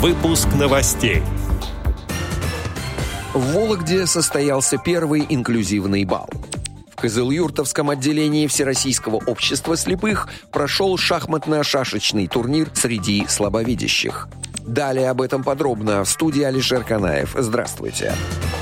Выпуск новостей. В Вологде состоялся первый инклюзивный бал. В Кызылюртовском отделении Всероссийского общества слепых прошел шахматно-шашечный турнир среди слабовидящих. Далее об этом подробно в студии Алишер Канаев. Здравствуйте. Здравствуйте.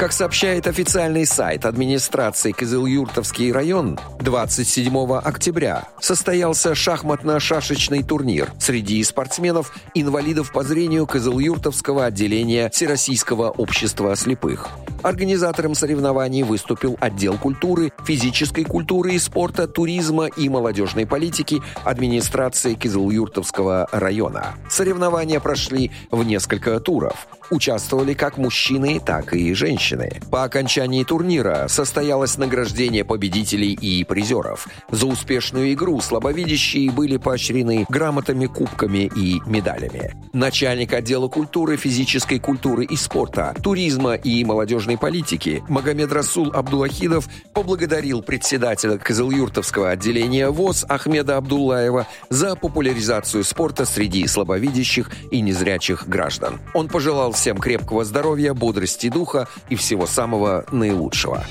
Как сообщает официальный сайт администрации Кызылюртовский район, 27 октября состоялся шахматно-шашечный турнир среди спортсменов-инвалидов по зрению Кызылюртовского отделения Всероссийского общества слепых. Организатором соревнований выступил отдел культуры, физической культуры и спорта, туризма и молодежной политики администрации Кизылюртовского района. Соревнования прошли в несколько туров. Участвовали как мужчины, так и женщины. По окончании турнира состоялось награждение победителей и призеров. За успешную игру слабовидящие были поощрены грамотами, кубками и медалями. Начальник отдела культуры, физической культуры и спорта, туризма и молодежной молодежной политики Магомед Расул Абдулахидов поблагодарил председателя Кызылюртовского отделения ВОЗ Ахмеда Абдуллаева за популяризацию спорта среди слабовидящих и незрячих граждан. Он пожелал всем крепкого здоровья, бодрости духа и всего самого наилучшего.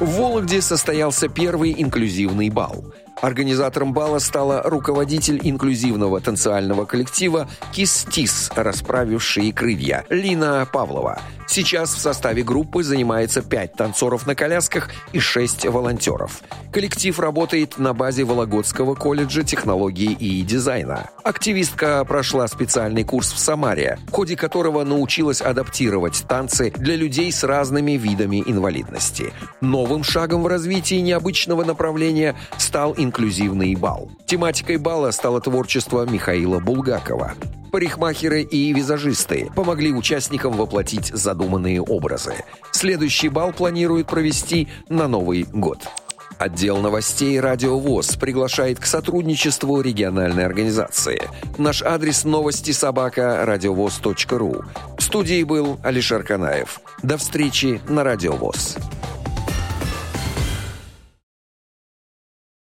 В Вологде состоялся первый инклюзивный бал – Организатором бала стала руководитель инклюзивного танцевального коллектива «Кис-Тис», расправившие крылья, Лина Павлова. Сейчас в составе группы занимается пять танцоров на колясках и шесть волонтеров. Коллектив работает на базе Вологодского колледжа технологии и дизайна. Активистка прошла специальный курс в Самаре, в ходе которого научилась адаптировать танцы для людей с разными видами инвалидности. Новым шагом в развитии необычного направления стал инклюзивный бал. Тематикой бала стало творчество Михаила Булгакова. Парикмахеры и визажисты помогли участникам воплотить задуманные образы. Следующий бал планируют провести на Новый год. Отдел новостей «Радио ВОЗ» приглашает к сотрудничеству региональной организации. Наш адрес новости собака радиовоз.ру. В студии был Алишер Канаев. До встречи на «Радио ВОЗ».